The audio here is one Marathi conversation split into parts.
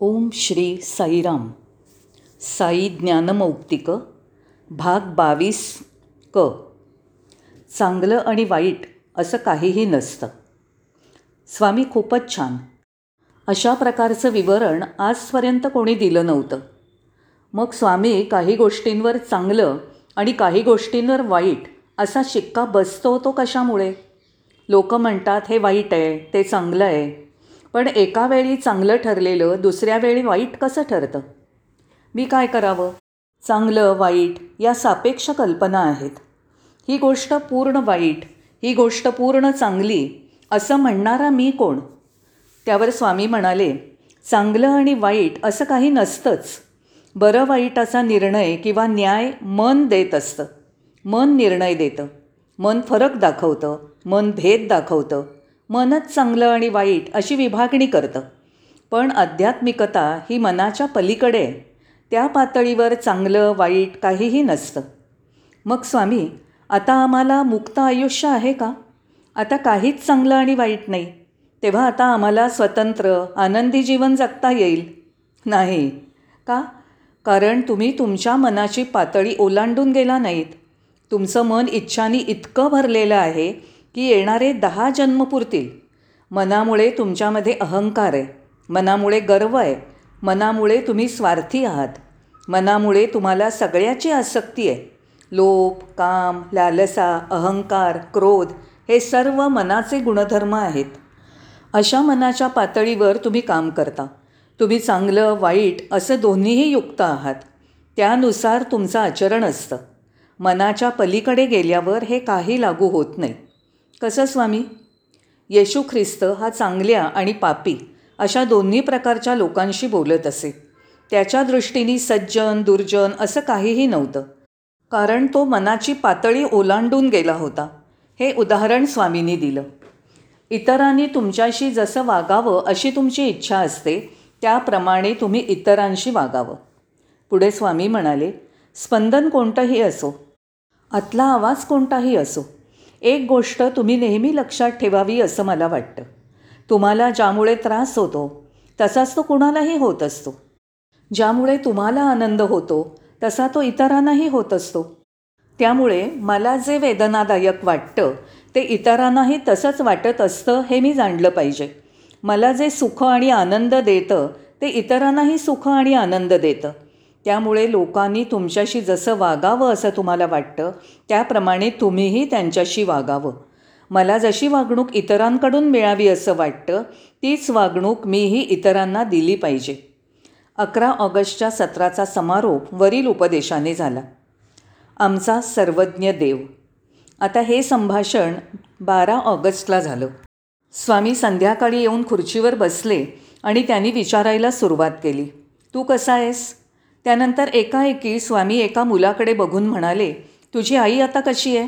ओम श्री साईराम. साई ज्ञानमौक्तिक भाग बावीस क. चांगलं आणि वाईट असं काहीही नसतं. स्वामी खूपच छान. अशा प्रकारचं विवरण आजपर्यंत कोणी दिलं नव्हतं. मग स्वामी काही गोष्टींवर चांगलं आणि काही गोष्टींवर वाईट असा शिक्का बसतो तो कशामुळे? लोक म्हणतात हे वाईट आहे ते चांगलं आहे. पण एका वेळी चांगलं ठरलेलं दुसऱ्या वेळी वाईट कसं ठरतं? मी काय करावं? चांगलं वाईट या सापेक्ष कल्पना आहेत. ही गोष्ट पूर्ण वाईट ही गोष्ट पूर्ण चांगली असं म्हणणारा मी कोण? त्यावर स्वामी म्हणाले चांगलं आणि वाईट असं काही नसतंच. बरं वाईटाचा निर्णय किंवा न्याय मन देत असतं. मन निर्णय देतं. मन फरक दाखवतं. मन भेद दाखवतं. मनच चांगलं आणि वाईट अशी विभागणी करतं. पण आध्यात्मिकता ही मनाच्या पलीकडे त्या पातळीवर चांगलं वाईट काहीही नसतं. मग स्वामी आता आम्हाला मुक्त आयुष्य आहे का? आता काहीच चांगलं आणि वाईट नाही. तेव्हा आता आम्हाला स्वतंत्र आनंदी जीवन जगता येईल. नाही. का? कारण तुम्ही तुमच्या मनाची पातळी ओलांडून गेला नाहीत. तुमचं मन इच्छानी इतकं भरलेलं आहे की येणारे दहा जन्म पुरतील. मनामुळे तुमच्यामध्ये अहंकार आहे. मनामुळे गर्व आहे. मनामुळे तुम्ही स्वार्थी आहात. मनामुळे तुम्हाला सगळ्याची आसक्ती आहे. लोभ काम लालसा अहंकार क्रोध हे सर्व मनाचे गुणधर्म आहेत. अशा मनाच्या पातळीवर तुम्ही काम करता. तुम्ही चांगलं वाईट असं दोन्हीही युक्त आहात. त्यानुसार तुमचं आचरण असतं. मनाच्या पलीकडे गेल्यावर हे काही लागू होत नाही. कसं स्वामी? येशू ख्रिस्त हा चांगल्या आणि पापी अशा दोन्ही प्रकारच्या लोकांशी बोलत असे. त्याच्या दृष्टीने सज्जन दुर्जन असं काहीही नव्हतं. कारण तो मनाची पातळी ओलांडून गेला होता. हे उदाहरण स्वामींनी दिलं. इतरांनी तुमच्याशी जसं वागावं अशी तुमची इच्छा असते त्याप्रमाणे तुम्ही इतरांशी वागावं. पुढे स्वामी म्हणाले स्पंदन कोणतंही असो. आतला आवाज कोणताही असो. एक गोष्ट तुम्ही नेहमी लक्षात ठेवावी असं मला वाटतं. तुम्हाला ज्यामुळे त्रास होतो तसाच तो कुणालाही होत असतो. ज्यामुळे तुम्हाला आनंद होतो तसा तो इतरांनाही होत असतो. त्यामुळे मला जे वेदनादायक वाटतं ते इतरांनाही तसंच वाटत असतं हे मी जाणलं पाहिजे. मला जे सुख आणि आनंद देतं ते इतरांनाही सुख आणि आनंद देतं. त्यामुळे लोकांनी तुमच्याशी जसं वागावं असं तुम्हाला वाटतं त्याप्रमाणे तुम्हीही त्यांच्याशी वागावं. मला जशी वागणूक इतरांकडून मिळावी असं वाटतं तीच वागणूक मीही इतरांना दिली पाहिजे. अकरा ऑगस्टच्या सत्राचा समारोप वरील उपदेशाने झाला. आमचा सर्वज्ञ देव. आता हे संभाषण बारा ऑगस्टला झालं. स्वामी संध्याकाळी येऊन खुर्चीवर बसले आणि त्यांनी विचारायला सुरुवात केली. तू कसा आहेस? त्यानंतर एकाएकी स्वामी एका मुलाकडे बघून म्हणाले तुझी आई आता कशी आहे?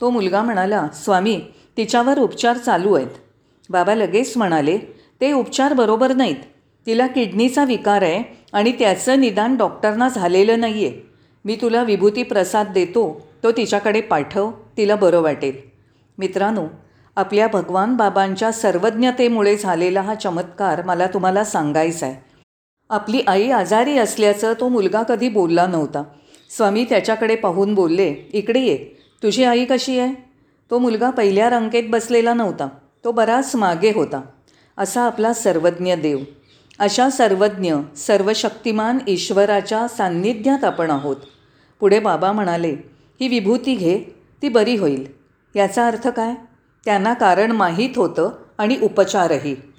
तो मुलगा म्हणाला स्वामी तिच्यावर उपचार चालू आहेत. बाबा लगेच म्हणाले ते उपचार बरोबर नाहीत. तिला किडनीचा विकार आहे आणि त्याचं निदान डॉक्टरना झालेलं नाही आहे मी तुला विभूती प्रसाद देतो तो तिच्याकडे पाठव तिला बरं वाटेल. मित्रांनो आपल्या भगवान बाबांच्या सर्वज्ञतेमुळे झालेला हा चमत्कार मला तुम्हाला सांगायचा आहे. आपली आई आजारी असल्याचं तो मुलगा कधी बोलला नव्हता. स्वामी त्याच्याकडे पाहून बोलले इकडे ये. तुझी आई कशी आहे? तो मुलगा पहिल्या रांकेत बसलेला नव्हता. तो बराच मागे होता. असा आपला सर्वज्ञ देव. अशा सर्वज्ञ सर्वशक्तिमान ईश्वराच्या सान्निध्यात आपण आहोत. पुढे बाबा म्हणाले ही विभूती घे ती बरी होईल. याचा अर्थ काय? त्यांना कारण माहीत होतं आणि उपचारही.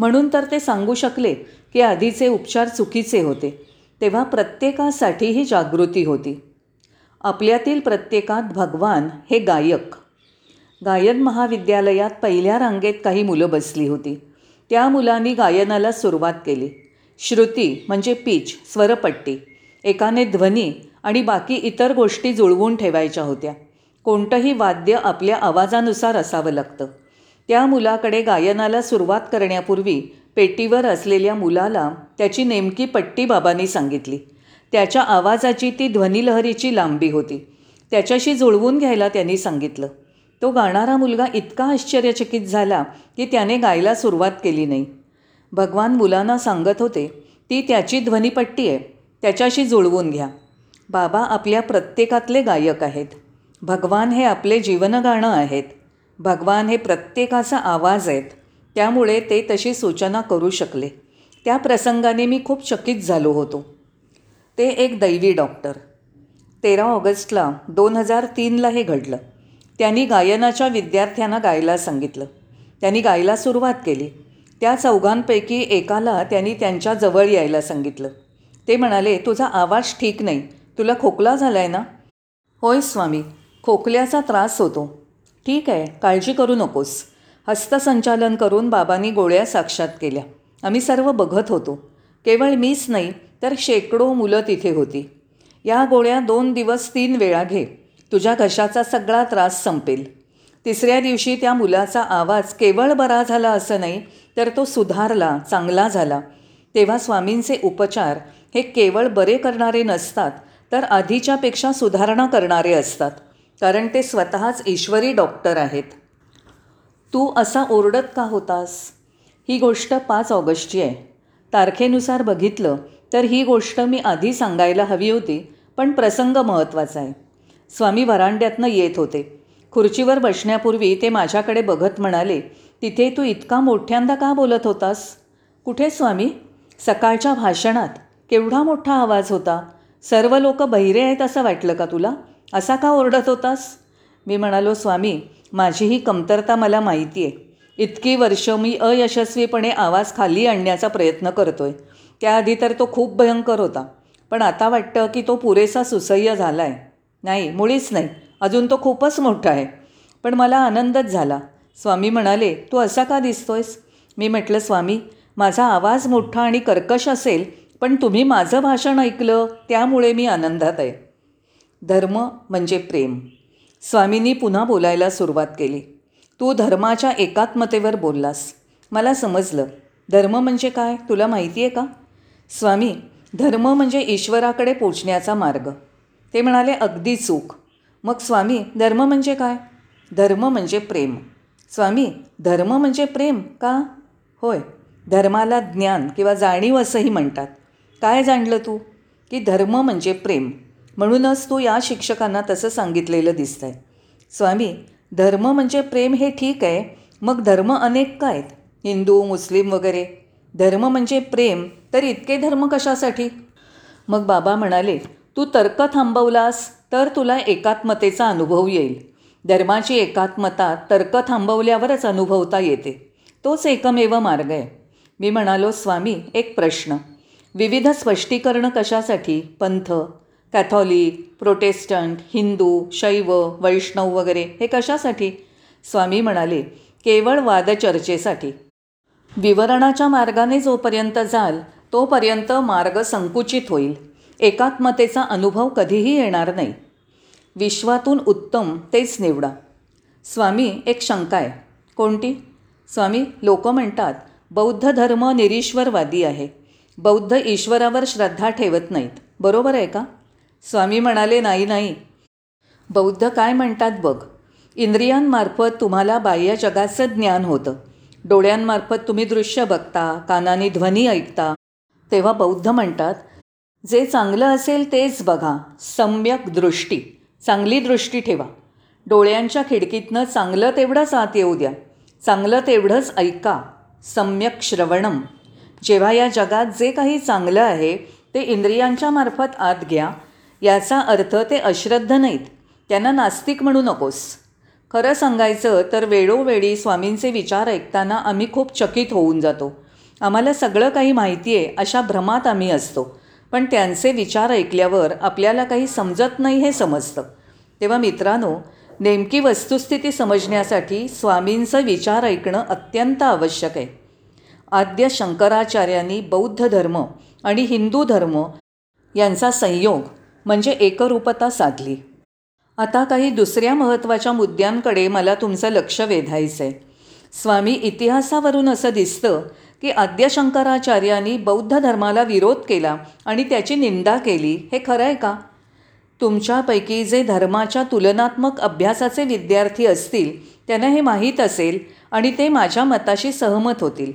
म्हणून तर ते सांगू शकले की आधीचे उपचार चुकीचे होते. तेव्हा प्रत्येकासाठी ही जागृती होती. आपल्यातील प्रत्येकात भगवान हे गायक. गायन महाविद्यालयात पहिल्या रांगेत काही मुलं बसली होती. त्या मुलांनी गायनाला सुरुवात केली. श्रुती म्हणजे पीच स्वरपट्टी. एकाने ध्वनी आणि बाकी इतर गोष्टी जुळवून ठेवायच्या होत्या. कोणतंही वाद्य आपल्या आवाजानुसार असावं लागतं. त्या मुलाकडे गायनाला सुरुवात करण्यापूर्वी पेटीवर असलेल्या मुलाला त्याची नेमकी पट्टी बाबांनी सांगितली. त्याच्या आवाजाची ती ध्वनिलहरीची लांबी होती. त्याच्याशी जुळवून घ्यायला त्यांनी सांगितलं. तो गाणारा मुलगा इतका आश्चर्यचकित झाला की त्याने गायला सुरुवात केली नाही. भगवान मुलांना सांगत होते ती त्याची ध्वनिपट्टी आहे त्याच्याशी जुळवून घ्या. बाबा आपल्या प्रत्येकातले गायक आहेत. भगवान हे आपले जीवनगाणं आहेत. भगवान हे प्रत्येकाचा आवाज आहेत. त्यामुळे ते तशी सूचना करू शकले. त्या प्रसंगाने मी खूप चकित झालो होतो. ते एक दैवी डॉक्टर. तेरा ऑगस्टला दोन हजार तीनला हे घडलं. त्यांनी गायनाच्या विद्यार्थ्यांना गायला सांगितलं. त्यांनी गायला सुरुवात केली. त्या चौघांपैकी एकाला त्यांनी त्यांच्या जवळ यायला सांगितलं. ते म्हणाले तुझा आवाज ठीक नाही. तुला खोकला झाला आहे ना? होय स्वामी. खोकल्याचा त्रास होतो. ठीक आहे काळजी करू नकोस. हस्तसंचालन करून बाबांनी गोळ्या साक्षात केल्या. आम्ही सर्व बघत होतो. केवळ मीच नाही तर शेकडो मुलं तिथे होती. या गोळ्या दोन दिवस तीन वेळा घे. तुझ्या घशाचा सगळा त्रास संपेल. तिसऱ्या दिवशी त्या मुलाचा आवाज केवळ बरा झाला असं नाही तर तो सुधारला चांगला झाला. तेव्हा स्वामींचे उपचार हे केवळ बरे करणारे नसतात तर आधीच्यापेक्षा सुधारणा करणारे असतात. कारण ते स्वतःच ईश्वरी डॉक्टर आहेत. तू असा ओरडत का होतास? ही गोष्ट पाच ऑगस्टची आहे. तारखेनुसार बघितलं तर ही गोष्ट मी आधी सांगायला हवी होती पण प्रसंग महत्त्वाचा आहे. स्वामी वरांड्यातनं येत होते. खुर्चीवर बसण्यापूर्वी ते माझ्याकडे बघत म्हणाले तिथे तू इतका मोठ्यांदा का बोलत होतास? कुठे स्वामी? सकाळच्या भाषणात केवढा मोठा आवाज होता? सर्व लोक बहिरे आहेत असं वाटलं का तुला? असा का ओरडत होतास? मी म्हणालो स्वामी माझी ही कमतरता मला माहिती आहे इतकी वर्ष मी अयशस्वीपणे आवाज खाली आणण्याचा प्रयत्न करतो आहे त्याआधी तर तो खूप भयंकर होता. पण आता वाटतं की तो पुरेसा सुसह्य झाला आहे नाही मुळीच नाही. अजून तो खूपच मोठा आहे. पण मला आनंदच झाला. स्वामी म्हणाले तू असा का दिसतोयस? मी म्हटलं स्वामी माझा आवाज मोठा आणि कर्कश असेल पण तुम्ही माझं भाषण ऐकलं त्यामुळे मी आनंदात आहे. धर्म म्हणजे प्रेम. स्वामींनी पुन्हा बोलायला सुरुवात केली. तू धर्माच्या एकात्मतेवर बोललास. मला समजलं. धर्म म्हणजे काय? तुला माहिती आहे का? स्वामी धर्म म्हणजे ईश्वराकडे पोचण्याचा मार्ग. ते म्हणाले अगदी चूक. मग स्वामी धर्म म्हणजे काय? धर्म म्हणजे प्रेम. स्वामी धर्म म्हणजे प्रेम का? होय. धर्माला ज्ञान किंवा जाणीव असंही म्हणतात. काय जाणलं तू? की धर्म म्हणजे प्रेम. म्हणूनच तू या शिक्षकांना तसं सांगितलेलं दिसतं आहे स्वामी धर्म म्हणजे प्रेम हे ठीक आहे मग धर्म अनेक काय आहेत? हिंदू मुस्लिम वगैरे. धर्म म्हणजे प्रेम तर इतके धर्म कशासाठी? मग बाबा म्हणाले तू तर्क थांबवलास तर तुला एकात्मतेचा अनुभव येईल. धर्माची एकात्मता तर्क थांबवल्यावरच अनुभवता येते. तोच एकमेव मार्ग आहे. मी म्हणालो स्वामी एक प्रश्न. विविध स्पष्टीकरणं कशासाठी? पंथ कॅथॉलिक प्रोटेस्टंट हिंदू शैव वैष्णव वगैरे हे कशासाठी? स्वामी म्हणाले केवळ वादचर्चेसाठी. विवरणाच्या मार्गाने जोपर्यंत जाल तोपर्यंत मार्ग संकुचित होईल. एकात्मतेचा अनुभव कधीही येणार नाही. विश्वातून उत्तम तेच निवडा. स्वामी एक शंका आहे. कोणती? स्वामी लोक म्हणतात बौद्ध धर्म निरीश्वरवादी आहे. बौद्ध ईश्वरावर श्रद्धा ठेवत नाहीत. बरोबर आहे का? स्वामी म्हणाले नाही नाही. बौद्ध काय म्हणतात बघ? इंद्रियांमार्फत तुम्हाला बाह्य जगाचं ज्ञान होतं. डोळ्यांमार्फत तुम्ही दृश्य बघता कानाने ध्वनी ऐकता. तेव्हा बौद्ध म्हणतात जे चांगलं असेल तेच बघा सम्यक दृष्टी चांगली दृष्टी ठेवा. डोळ्यांच्या खिडकीतनं चांगलं तेवढंच आत येऊ द्या. चांगलं तेवढंच ऐका सम्यक श्रवणम जेव्हा या जगात जे काही चांगलं आहे ते इंद्रियांच्या मार्फत आत घ्या याचा अर्थ ते अश्रद्ध नाहीत. त्यांना नास्तिक म्हणू नकोस. खरं सांगायचं तर वेळोवेळी स्वामींचे विचार ऐकताना आम्ही खूप चकित होऊन जातो. आम्हाला सगळं काही माहिती आहे अशा भ्रमात आम्ही असतो. पण त्यांचे विचार ऐकल्यावर आपल्याला काही समजत नाही हे समजतं. तेव्हा मित्रांनो नेमकी वस्तुस्थिती समजण्यासाठी स्वामींचं विचार ऐकणं अत्यंत आवश्यक आहे. आद्य शंकराचार्यांनी बौद्ध धर्म आणि हिंदू धर्म यांचा संयोग म्हणजे एकरूपता साधली. आता काही दुसऱ्या महत्त्वाच्या मुद्द्यांकडे मला तुमचं लक्ष वेधायचं आहे स्वामी इतिहासावरून असं दिसतं की आद्य शंकराचार्यांनी बौद्ध धर्माला विरोध केला आणि त्याची निंदा केली. हे खरं आहे का? तुमच्यापैकी जे धर्माच्या तुलनात्मक अभ्यासाचे विद्यार्थी असतील त्यांना हे माहीत असेल आणि ते माझ्या मताशी सहमत होतील.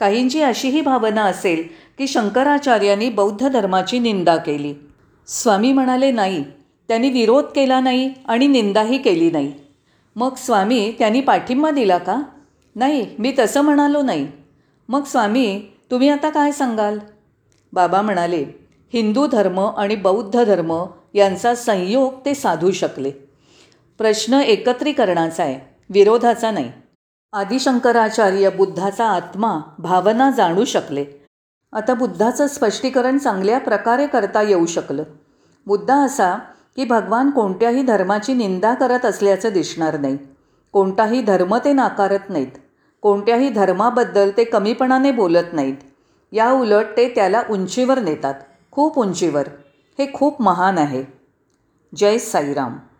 काहींची अशीही भावना असेल की शंकराचार्यांनी बौद्ध धर्माची निंदा केली. स्वामी म्हणाले नाही त्यांनी विरोध केला नाही आणि निंदाही केली नाही. मग स्वामी त्यांनी पाठिंबा दिला का? नाही मी तसं म्हणालो नाही. मग स्वामी तुम्ही आता काय सांगाल? बाबा म्हणाले हिंदू धर्म आणि बौद्ध धर्म यांचा संयोग ते साधू शकले. प्रश्न एकत्रीकरणाचा आहे विरोधाचा नाही. आदिशंकराचार्य बुद्धाचा आत्मा भावना जाणू शकले. आता बुद्धाचं स्पष्टीकरण चांगल्या प्रकारे करता येऊ शकलं. मुद्दा असा की भगवान कोणत्याही धर्माची निंदा करत असल्याचं दिसणार नाही. कोणताही धर्म ते नाकारत नाहीत. कोणत्याही धर्माबद्दल ते कमीपणाने बोलत नाहीत. या उलट ते त्याला उंचीवर नेतात. खूप उंचीवर. हे खूप महान आहे. जय साईराम.